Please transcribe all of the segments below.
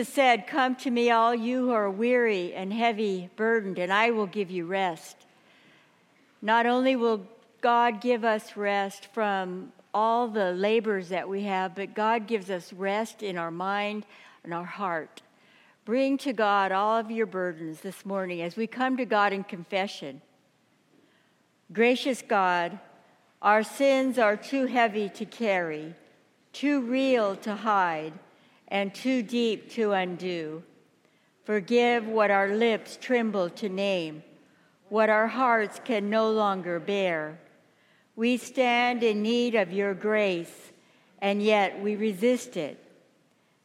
Jesus said, Come to me, all you who are weary and heavy burdened, and I will give you rest. Not only will God give us rest from all the labors that we have, but God gives us rest in our mind and our heart. Bring to God all of your burdens this morning as we come to God in confession. Gracious God, our sins are too heavy to carry, too real to hide and too deep to undo. Forgive what our lips tremble to name, what our hearts can no longer bear. We stand in need of your grace, and yet we resist it.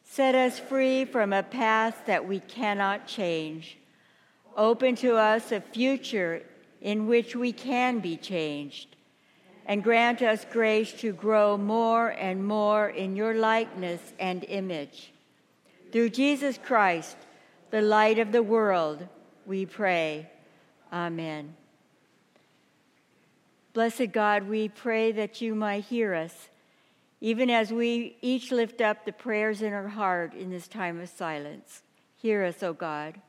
Set us free from a past that we cannot change. Open to us a future in which we can be changed. And grant us grace to grow more and more in your likeness and image. Through Jesus Christ, the light of the world, we pray. Amen. Blessed God, we pray that you might hear us even as we each lift up the prayers in our heart in this time of silence. Hear us, O God.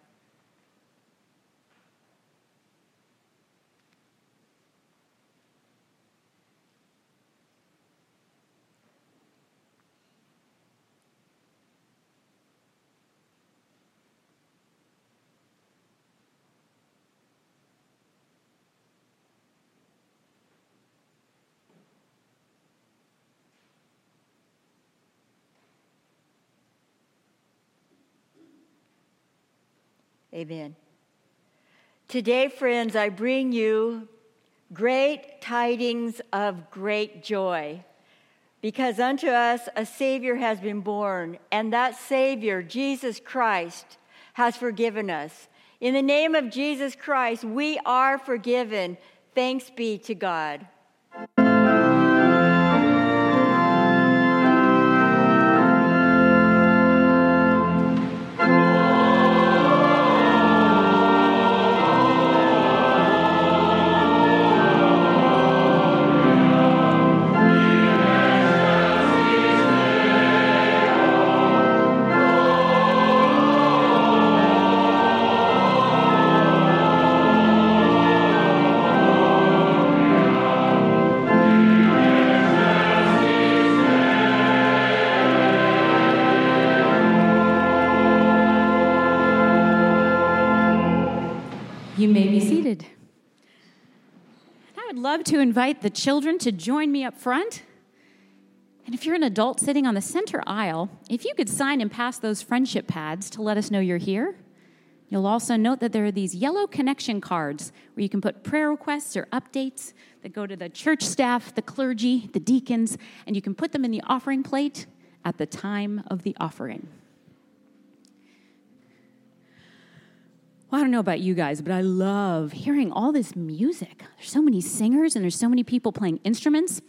Amen. Today, friends, I bring you great tidings of great joy. Because unto us a Savior has been born, and that Savior, Jesus Christ, has forgiven us. In the name of Jesus Christ, we are forgiven. Thanks be to God. To invite the children to join me up front. And if you're an adult sitting on the center aisle, if you could sign and pass those friendship pads to let us know you're here. You'll also note that there are these yellow connection cards where you can put prayer requests or updates that go to the church staff, the clergy, the deacons, and you can put them in the offering plate at the time of the offering. Well, I don't know about you guys, but I love hearing all this music. There's so many singers and there's so many people playing instruments.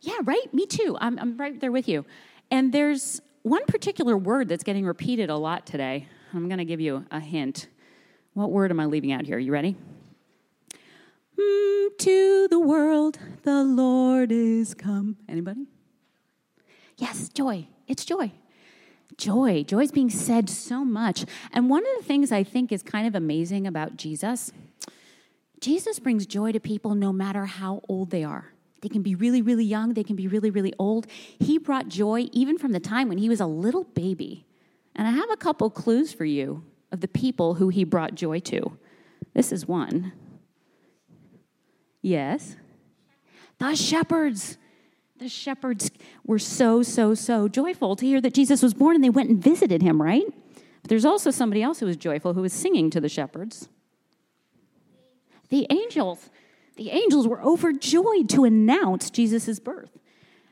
Yeah, right? Me too. I'm, I'm right there with you. And there's one particular word that's getting repeated a lot today. I'm going to give you a hint. What word am I leaving out here? You ready? Mm, to the world, the Lord is come. Anybody? Yes, joy. It's joy joy. Joy is being said so much. And one of the things I think is kind of amazing about Jesus, Jesus brings joy to people no matter how old they are. They can be really, really young, they can be really, really old. He brought joy even from the time when he was a little baby. And I have a couple clues for you of the people who he brought joy to. This is one. Yes. The shepherds the shepherds were so, so, so joyful to hear that Jesus was born and they went and visited him, right? But there's also somebody else who was joyful who was singing to the shepherds. The angels. The angels were overjoyed to announce Jesus' birth.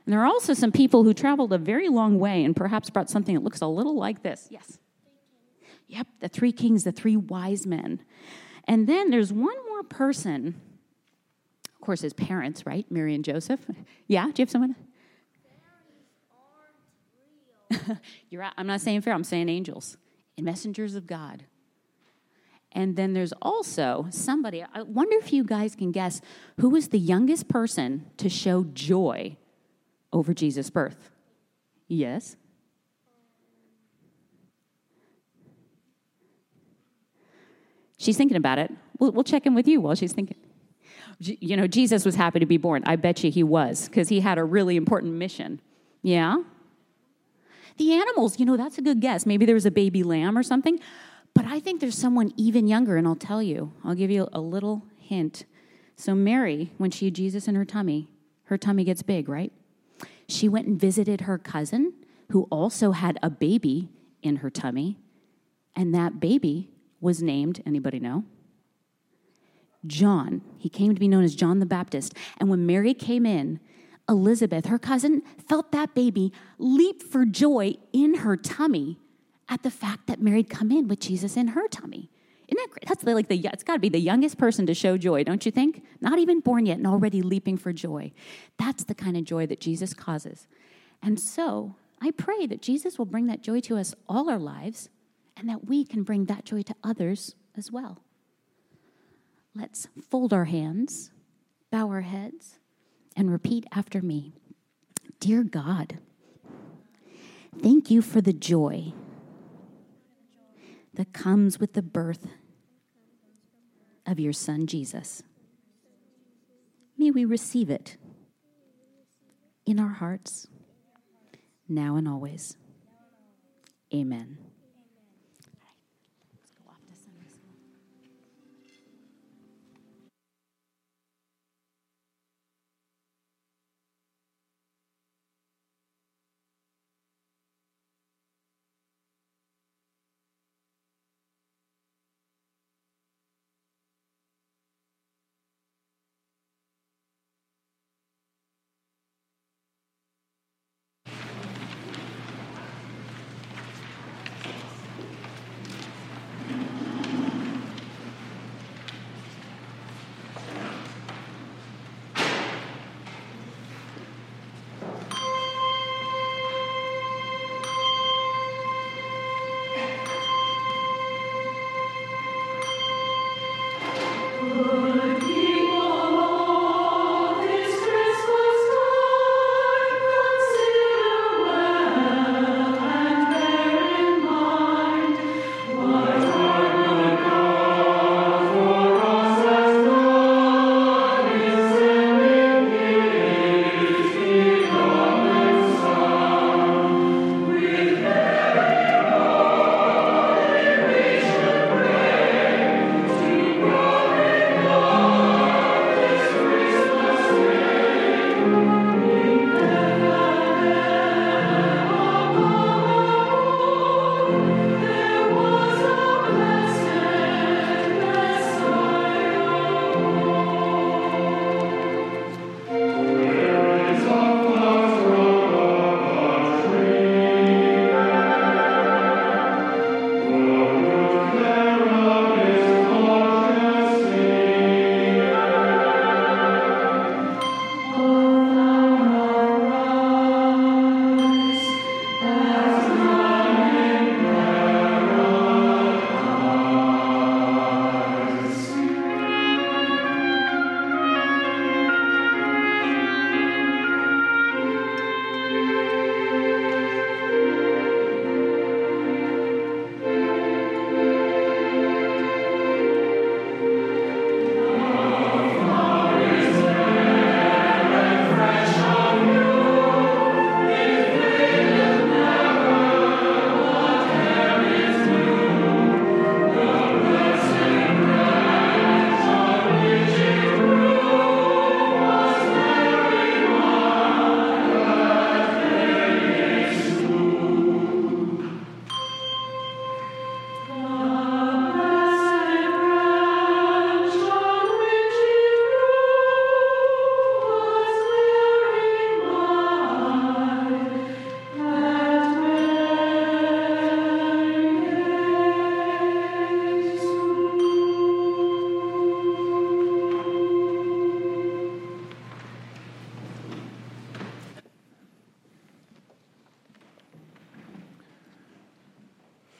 And there are also some people who traveled a very long way and perhaps brought something that looks a little like this. Yes. Yep, the three kings, the three wise men. And then there's one more person course, his parents, right? Mary and Joseph. Yeah, do you have someone? You're right. I'm not saying fair, I'm saying angels and messengers of God. And then there's also somebody, I wonder if you guys can guess who was the youngest person to show joy over Jesus' birth? Yes? She's thinking about it. We'll, we'll check in with you while she's thinking you know, Jesus was happy to be born. I bet you he was, because he had a really important mission. Yeah? The animals, you know, that's a good guess. Maybe there was a baby lamb or something. But I think there's someone even younger, and I'll tell you, I'll give you a little hint. So, Mary, when she had Jesus in her tummy, her tummy gets big, right? She went and visited her cousin, who also had a baby in her tummy, and that baby was named, anybody know? John. He came to be known as John the Baptist. And when Mary came in, Elizabeth, her cousin, felt that baby leap for joy in her tummy at the fact that Mary had come in with Jesus in her tummy. Isn't that great? That's like the, it's got to be the youngest person to show joy, don't you think? Not even born yet and already leaping for joy. That's the kind of joy that Jesus causes. And so I pray that Jesus will bring that joy to us all our lives and that we can bring that joy to others as well. Let's fold our hands, bow our heads, and repeat after me Dear God, thank you for the joy that comes with the birth of your Son Jesus. May we receive it in our hearts, now and always. Amen.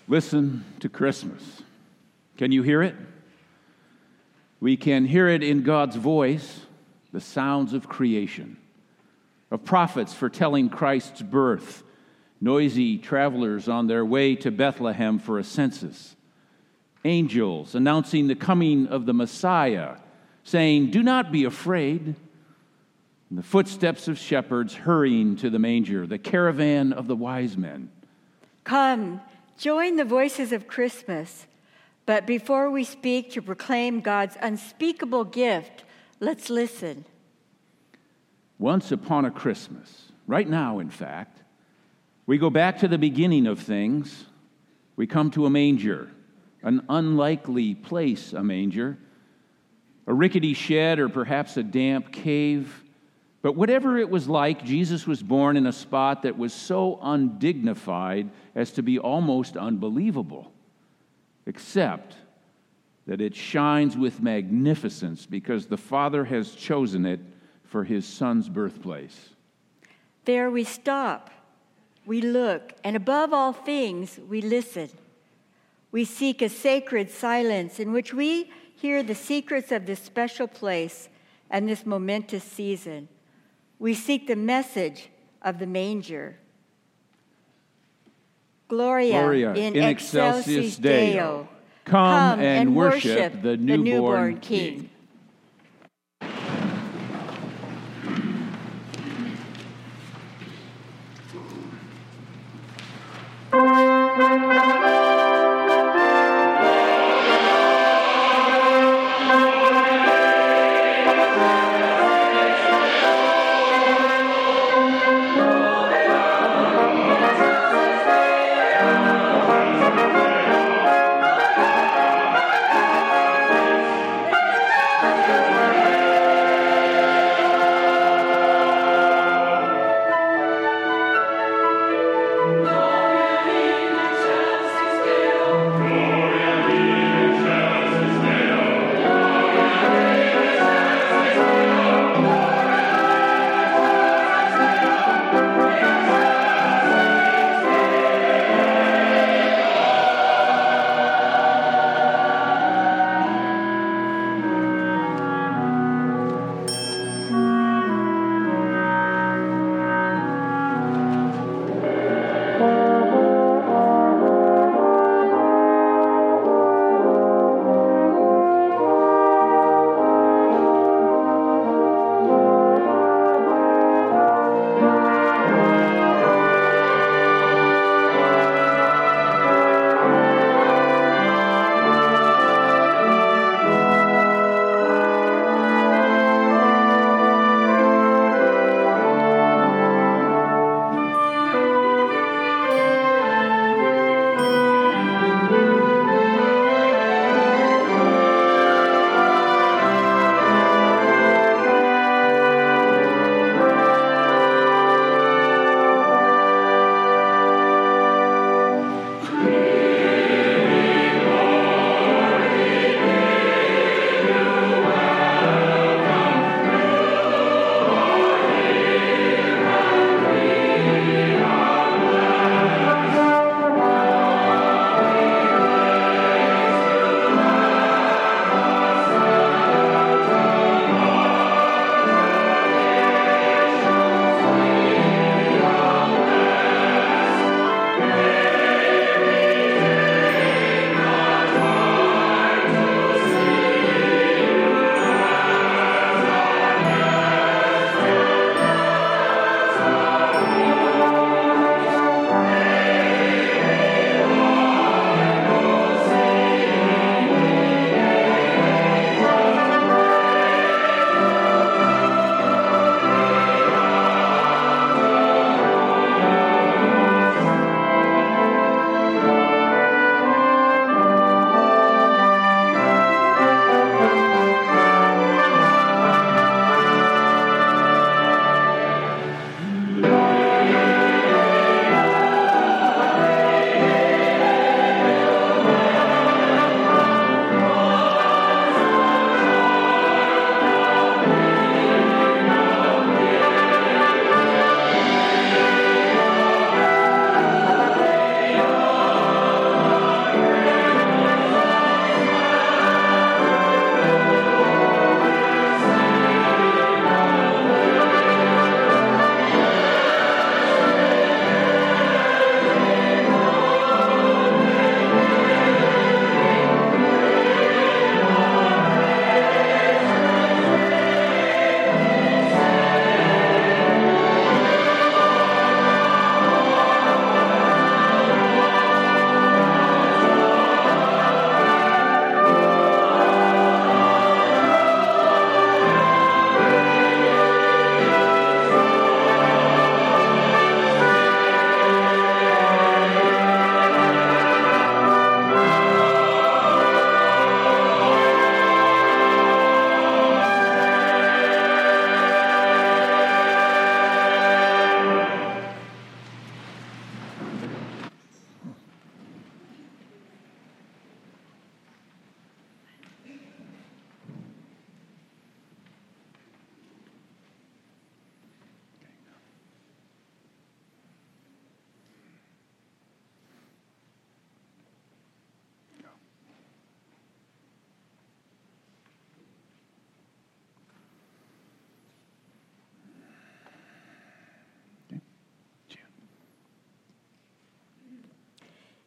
Listen to Christmas. Can you hear it? We can hear it in God's voice, the sounds of creation, of prophets foretelling Christ's birth, noisy travelers on their way to Bethlehem for a census, angels announcing the coming of the Messiah, saying, Do not be afraid. And the footsteps of shepherds hurrying to the manger, the caravan of the wise men. Come Join the voices of Christmas. But before we speak to proclaim God's unspeakable gift, let's listen. Once upon a Christmas, right now, in fact, we go back to the beginning of things. We come to a manger, an unlikely place, a manger. a rickety shed, or perhaps a damp cave. But whatever it was like, Jesus was born in a spot that was so undignified as to be almost unbelievable, except that it shines with magnificence because the Father has chosen it for his Son's birthplace. There we stop, we look, and above all things, we listen. We seek a sacred silence in which we hear the secrets of this special place and this momentous season. We seek the message of the manger. Gloria, Gloria in, in excelsis excelsis Deo. Deo. Come and worship the newborn newborn King. King.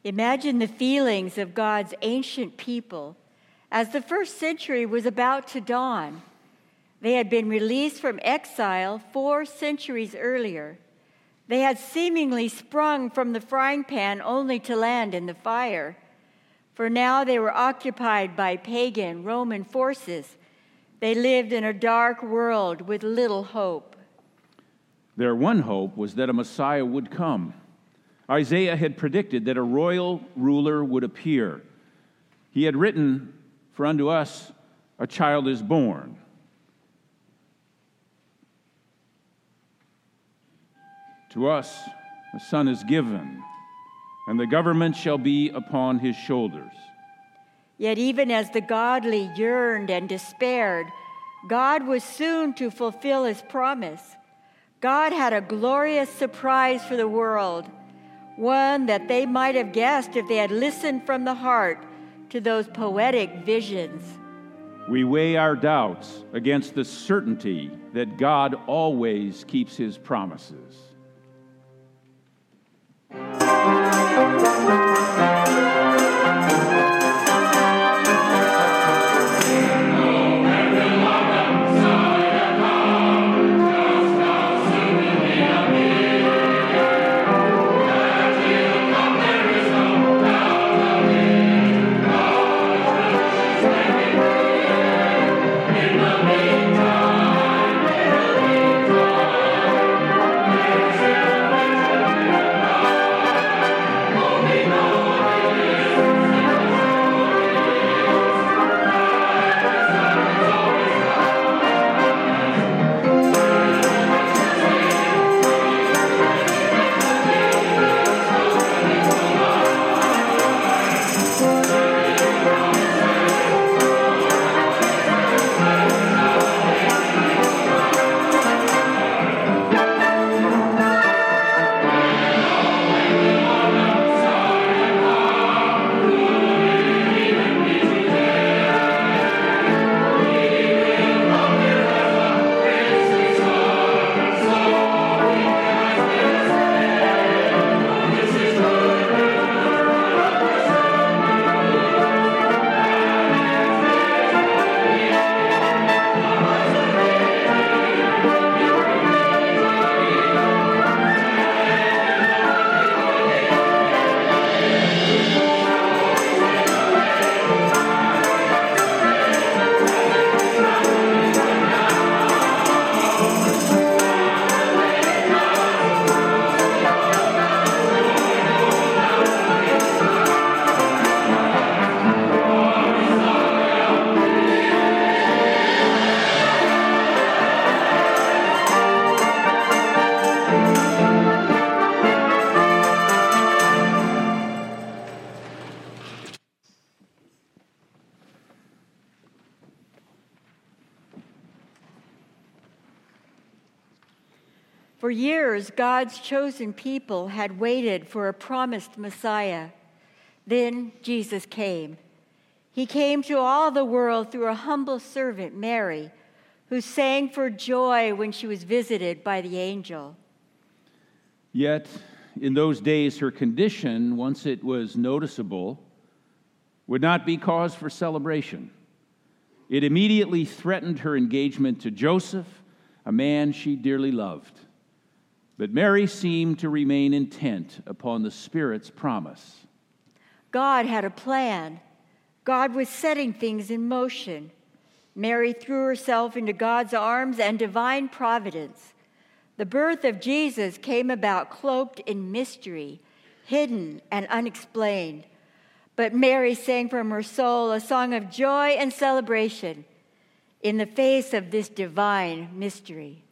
Imagine the feelings of God's ancient people as the first century was about to dawn. They had been released from exile four centuries earlier. They had seemingly sprung from the frying pan only to land in the fire. For now they were occupied by pagan Roman forces. They lived in a dark world with little hope. Their one hope was that a Messiah would come. Isaiah had predicted that a royal ruler would appear. He had written, For unto us a child is born. To us a son is given, and the government shall be upon his shoulders. Yet, even as the godly yearned and despaired, God was soon to fulfill his promise. God had a glorious surprise for the world one that they might have guessed if they had listened from the heart to those poetic visions. We weigh our doubts against the certainty that God always keeps his promises. God's chosen people had waited for a promised Messiah. Then Jesus came. He came to all the world through a humble servant, Mary, who sang for joy when she was visited by the angel. Yet, in those days, her condition, once it was noticeable, would not be cause for celebration. It immediately threatened her engagement to Joseph, a man she dearly loved. But Mary seemed to remain intent upon the Spirit's promise. God had a plan. God was setting things in motion. Mary threw herself into God's arms and divine providence. The birth of Jesus came about cloaked in mystery, hidden and unexplained. But Mary sang from her soul a song of joy and celebration in the face of this divine mystery.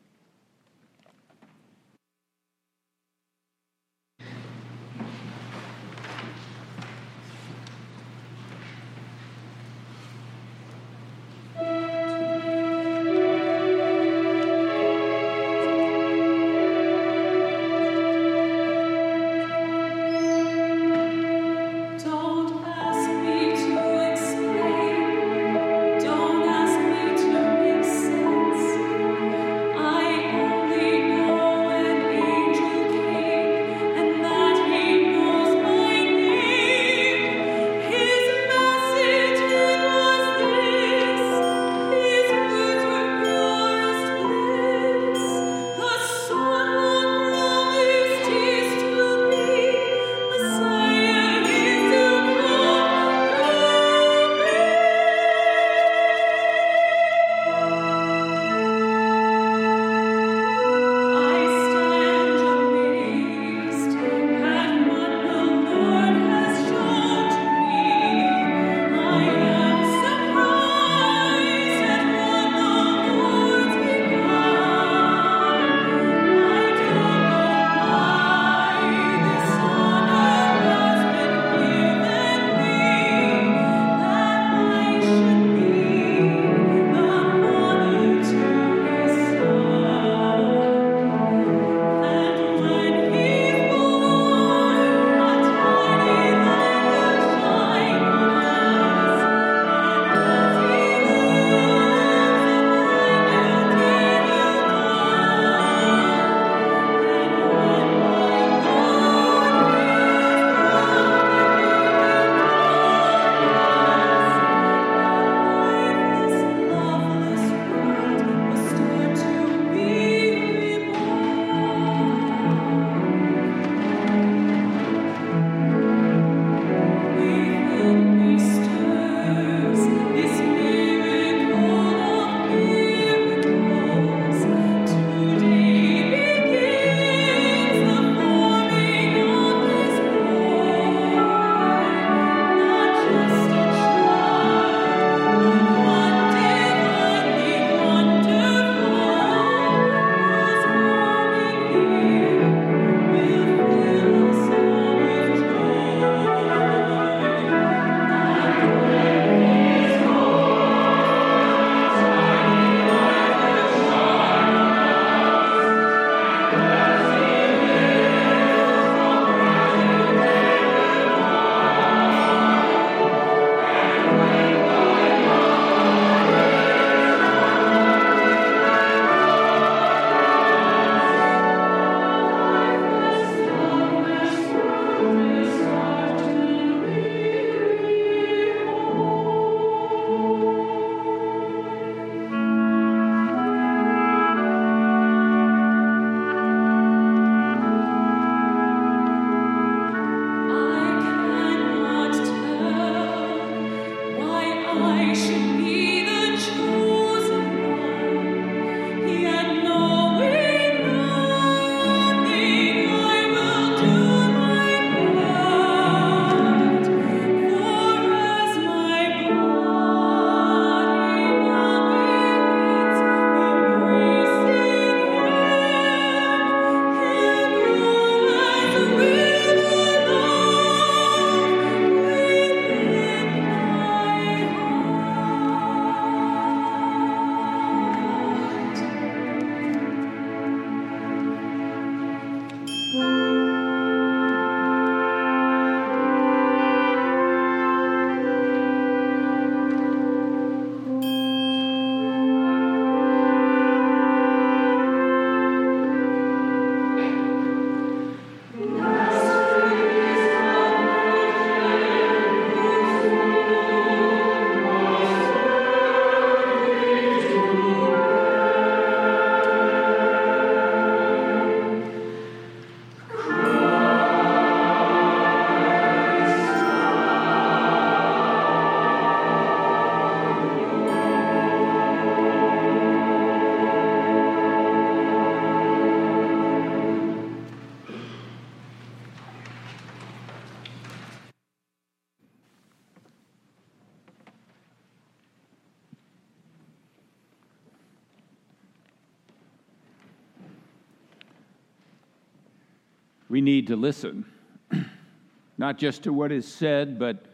We need to listen, not just to what is said, but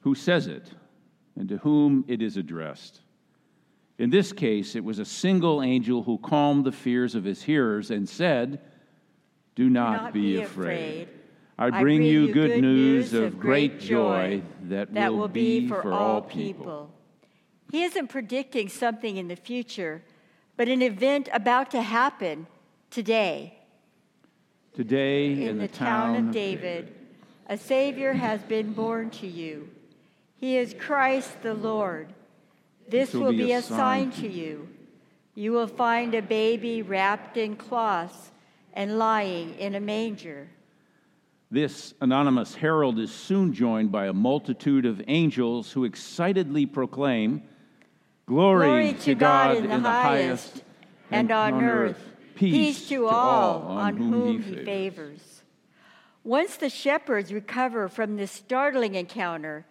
who says it and to whom it is addressed. In this case, it was a single angel who calmed the fears of his hearers and said, Do not, not be, be afraid. afraid. I bring, you good news of great joy that, that will, will be for all people. He isn't predicting something in the future, but an event about to happen today. Today, In the town of David, a Savior has been born to you. He is Christ the Lord. This will be a sign to you. You will find a baby wrapped in cloths and lying in a manger. This anonymous herald is soon joined by a multitude of angels who excitedly proclaim, Glory, to God in the highest, and on earth, peace to all on whom he favors. Once the shepherds recover from this startling encounter,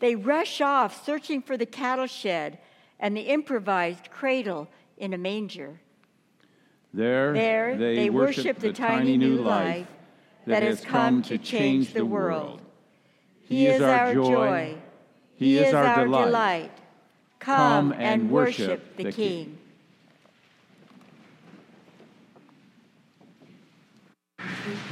they rush off searching for the cattle shed and the improvised cradle in a manger. There, There they, worship the tiny new life that has come to change the world. He is our joy. He is our delight. Come and worship the King. Thank you.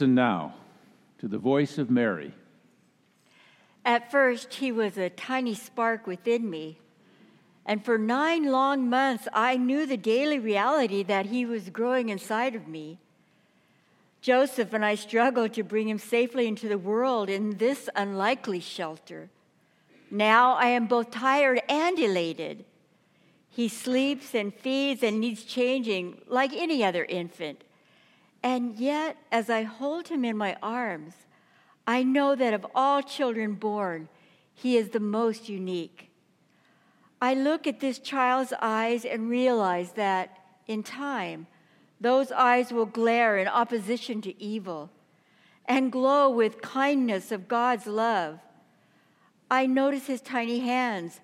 Listen now to the voice of Mary. At first, he was a tiny spark within me. And for nine long months, I knew the daily reality that he was growing inside of me. Joseph and I struggled to bring him safely into the world in this unlikely shelter. Now I am both tired and elated. He sleeps and feeds and needs changing like any other infant. And yet, as I hold him in my arms, I know that of all children born, he is the most unique. I look at this child's eyes and realize that in time, those eyes will glare in opposition to evil and glow with kindness of God's love. I notice his tiny hands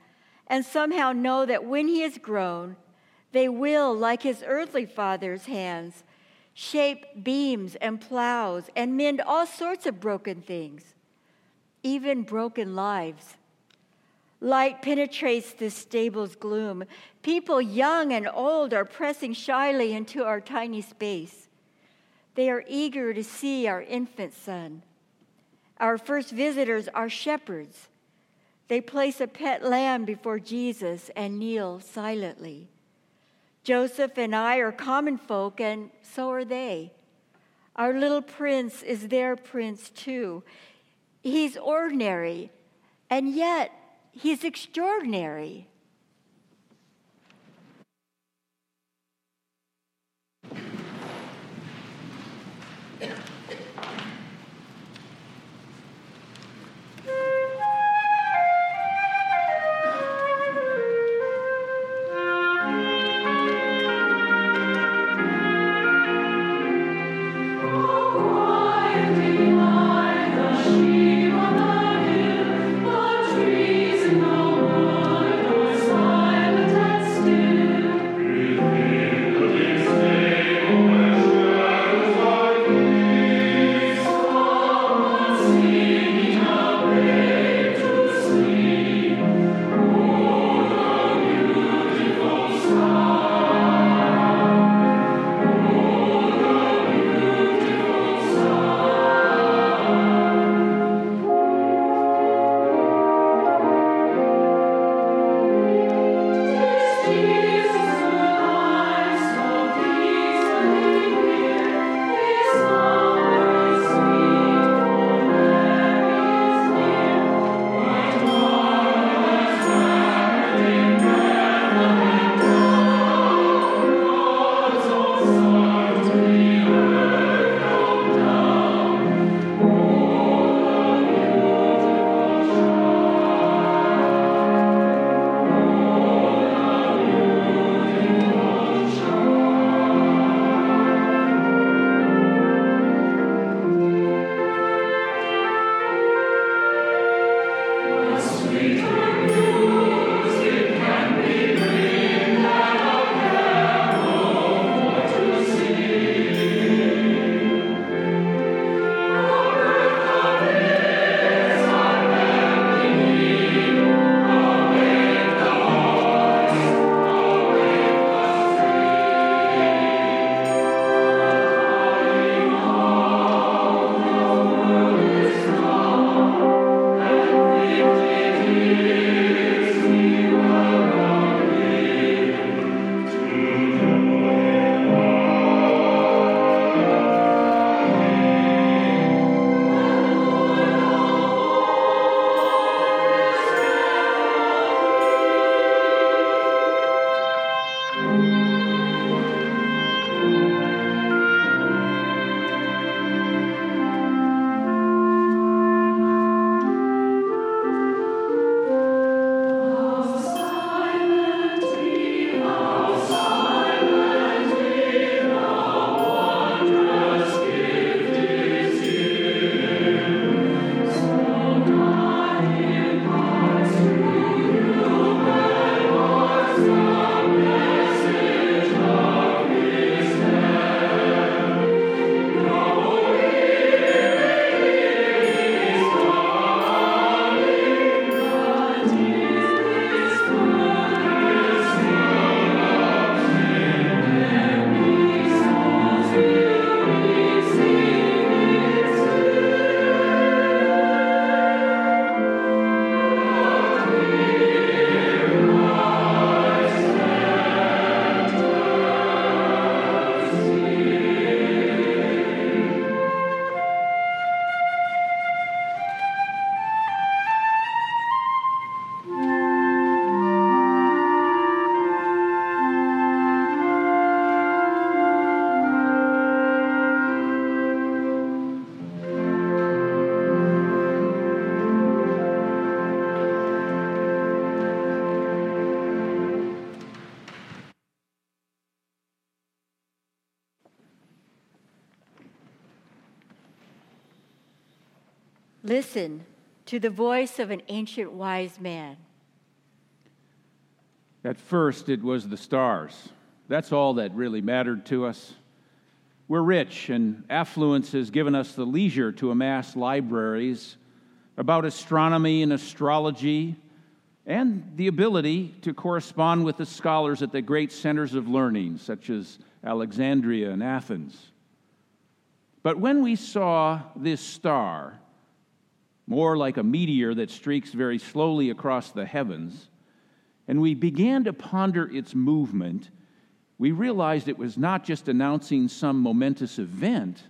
and somehow know that when he is grown, they will, like his earthly father's hands, shape beams and plows and mend all sorts of broken things, even broken lives. Light penetrates this stable's gloom. People young and old are pressing shyly into our tiny space. They are eager to see our infant son. Our first visitors are shepherds. They place a pet lamb before Jesus and kneel silently. Joseph and I are common folk, and so are they. Our little prince is their prince too. He's ordinary, and yet He's extraordinary. Listen to the voice of an ancient wise man. At first, it was the stars. That's all that really mattered to us. We're rich, and affluence has given us the leisure to amass libraries about astronomy and astrology, and the ability to correspond with the scholars at the great centers of learning, such as Alexandria and Athens. But when we saw this star, more like a meteor that streaks very slowly across the heavens, and we began to ponder its movement, we realized it was not just announcing some momentous event,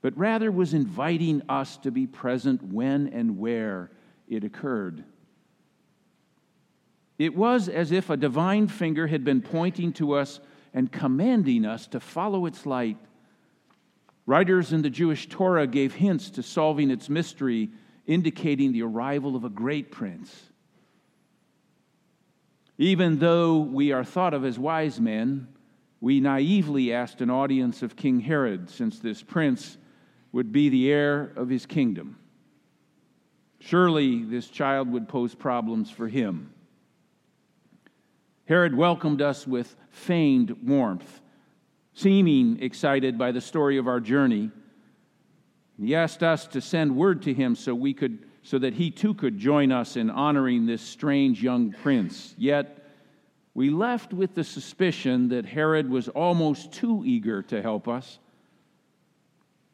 but rather was inviting us to be present when and where it occurred. It was as if a divine finger had been pointing to us and commanding us to follow its light. Writers in the Jewish Torah gave hints to solving its mystery, indicating the arrival of a great prince. Even though we are thought of as wise men, we naively asked an audience of King Herod, since this prince would be the heir of his kingdom. Surely this child would pose problems for him. Herod welcomed us with feigned warmth, seeming excited by the story of our journey. He asked us to send word to him so we could so that he too could join us in honoring this strange young prince. Yet we left with the suspicion that Herod was almost too eager to help us.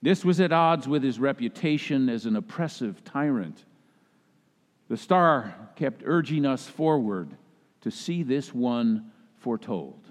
This was at odds with his reputation as an oppressive tyrant. The star kept urging us forward to see this one foretold.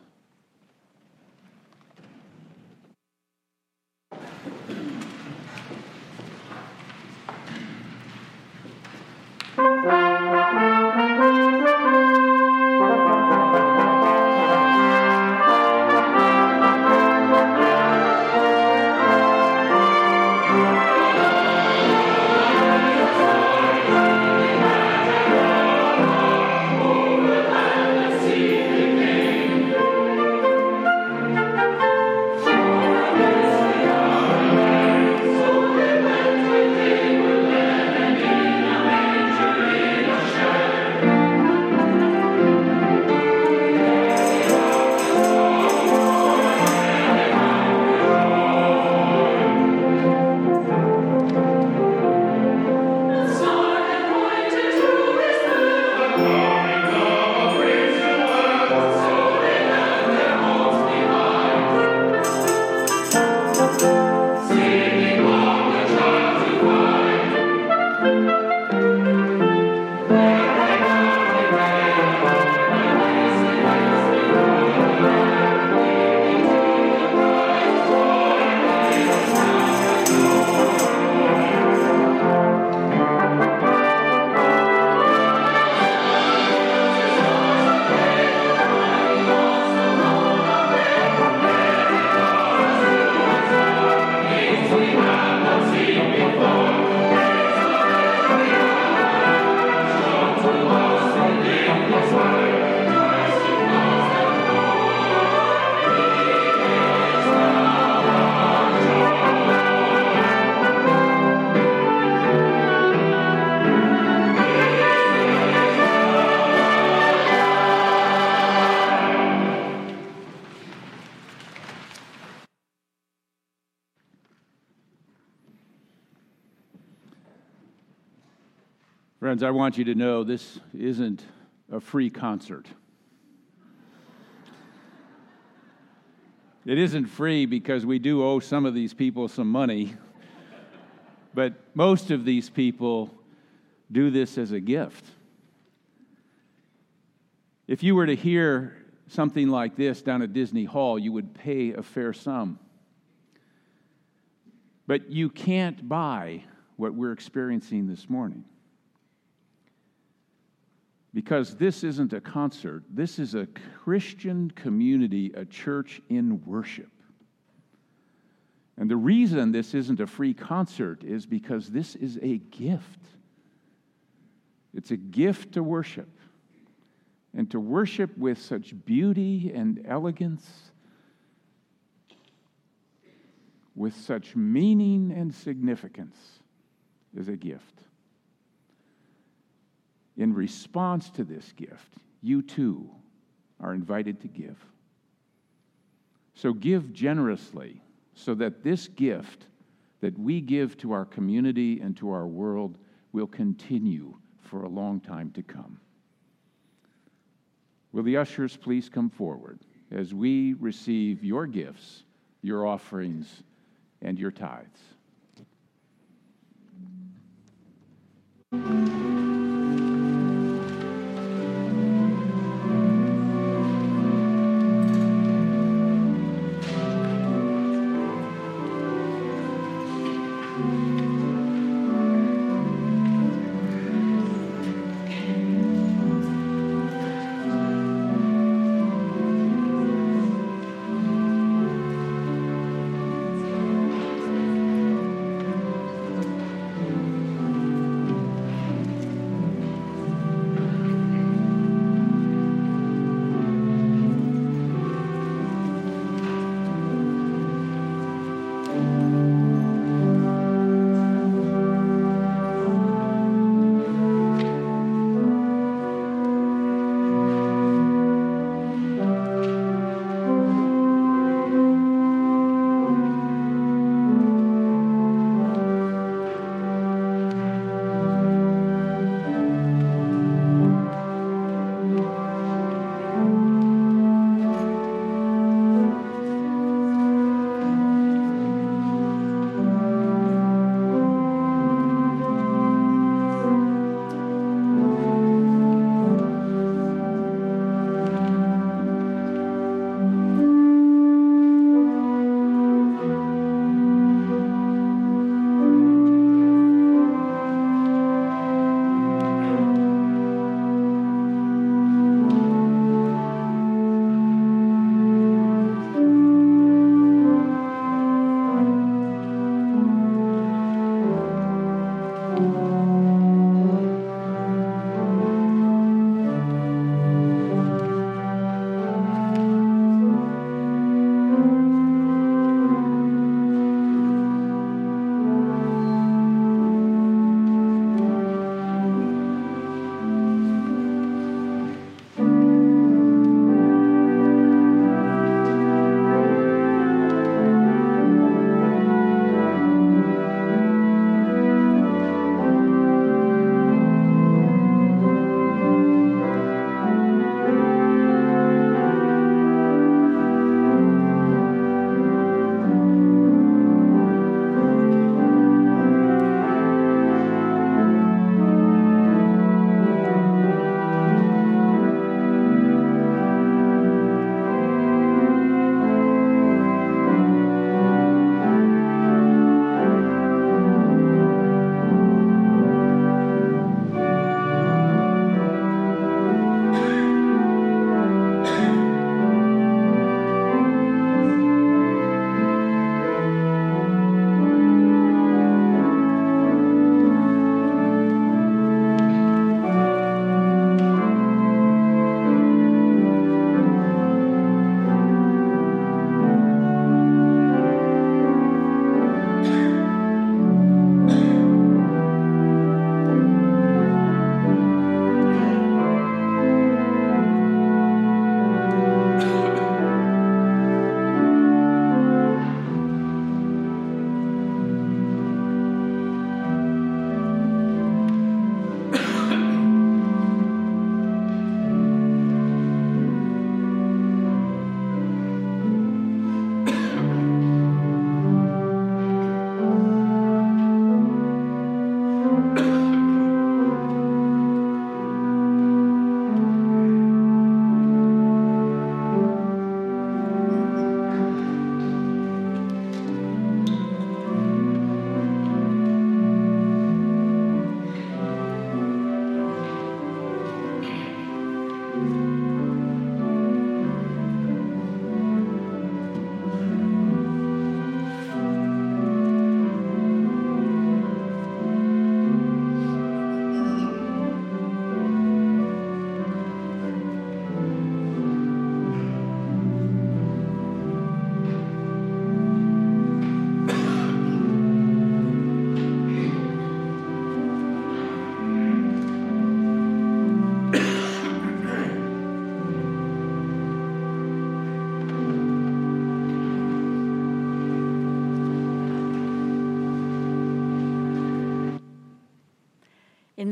I want you to know this isn't a free concert. It isn't free because we do owe some of these people some money, but most of these people do this as a gift. If you were to hear something like this down at Disney Hall, you would pay a fair sum. But you can't buy what we're experiencing this morning because this isn't a concert, this is a Christian community, a church in worship. And the reason this isn't a free concert is because this is a gift. It's a gift to worship. And to worship with such beauty and elegance, with such meaning and significance, is a gift. In response to this gift, you too are invited to give. So give generously so that this gift that we give to our community and to our world will continue for a long time to come. Will the ushers please come forward as we receive your gifts, your offerings, and your tithes?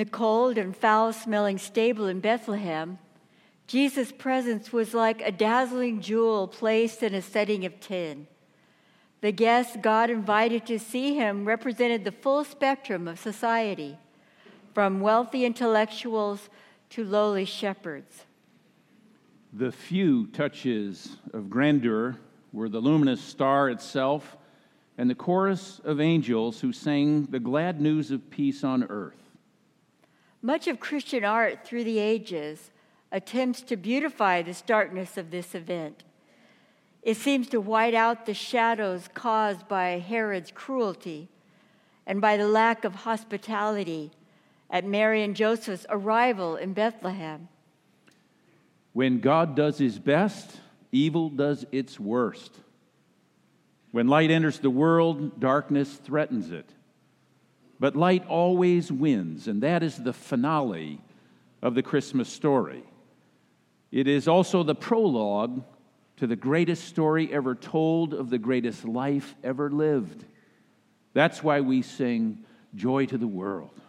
The cold and foul smelling stable in Bethlehem, Jesus' presence was like a dazzling jewel placed in a setting of tin. The guests God invited to see him represented the full spectrum of society, from wealthy intellectuals to lowly shepherds. The few touches of grandeur were the luminous star itself and the chorus of angels who sang the glad news of peace on earth. Much of Christian art through the ages attempts to beautify the darkness of this event. It seems to white out the shadows caused by Herod's cruelty and by the lack of hospitality at Mary and Joseph's arrival in Bethlehem. When God does his best, evil does its worst. When light enters the world, darkness threatens it. But light always wins, and that is the finale of the Christmas story. It is also the prologue to the greatest story ever told of the greatest life ever lived. That's why we sing Joy to the World.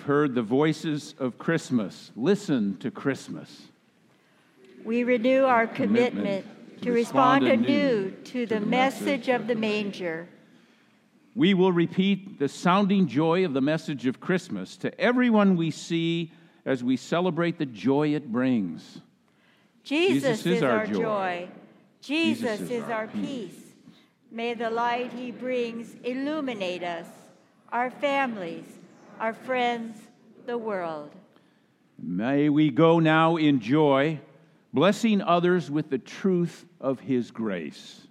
We've heard the voices of Christmas. Listen to Christmas. We renew our commitment, commitment to respond anew to the message of the manger. We will repeat the sounding joy of the message of Christmas to everyone we see as we celebrate the joy it brings. Jesus, Jesus is is our joy. joy. Jesus, Jesus is our peace. peace. May the light he brings illuminate us, our families, our friends, the world. May we go now in joy, blessing others with the truth of His grace.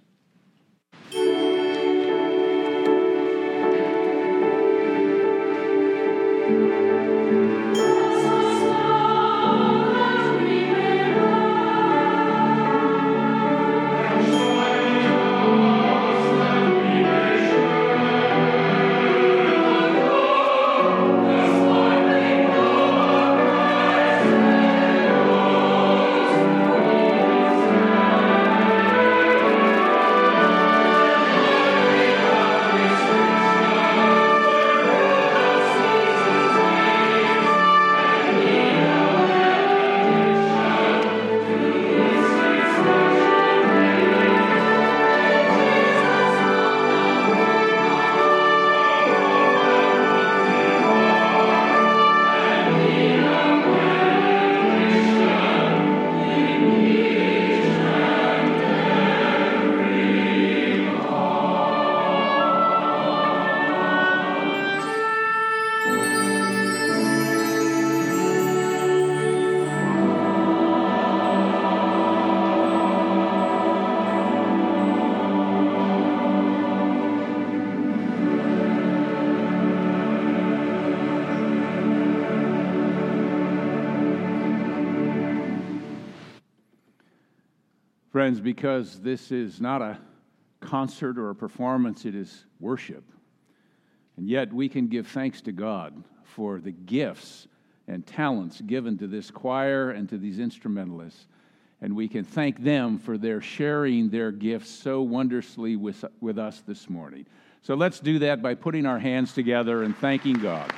Friends, because this is not a concert or a performance, it is worship. And yet we can give thanks to God for the gifts and talents given to this choir and to these instrumentalists. And we can thank them for their sharing their gifts so wondrously with, with us this morning. So let's do that by putting our hands together and thanking God.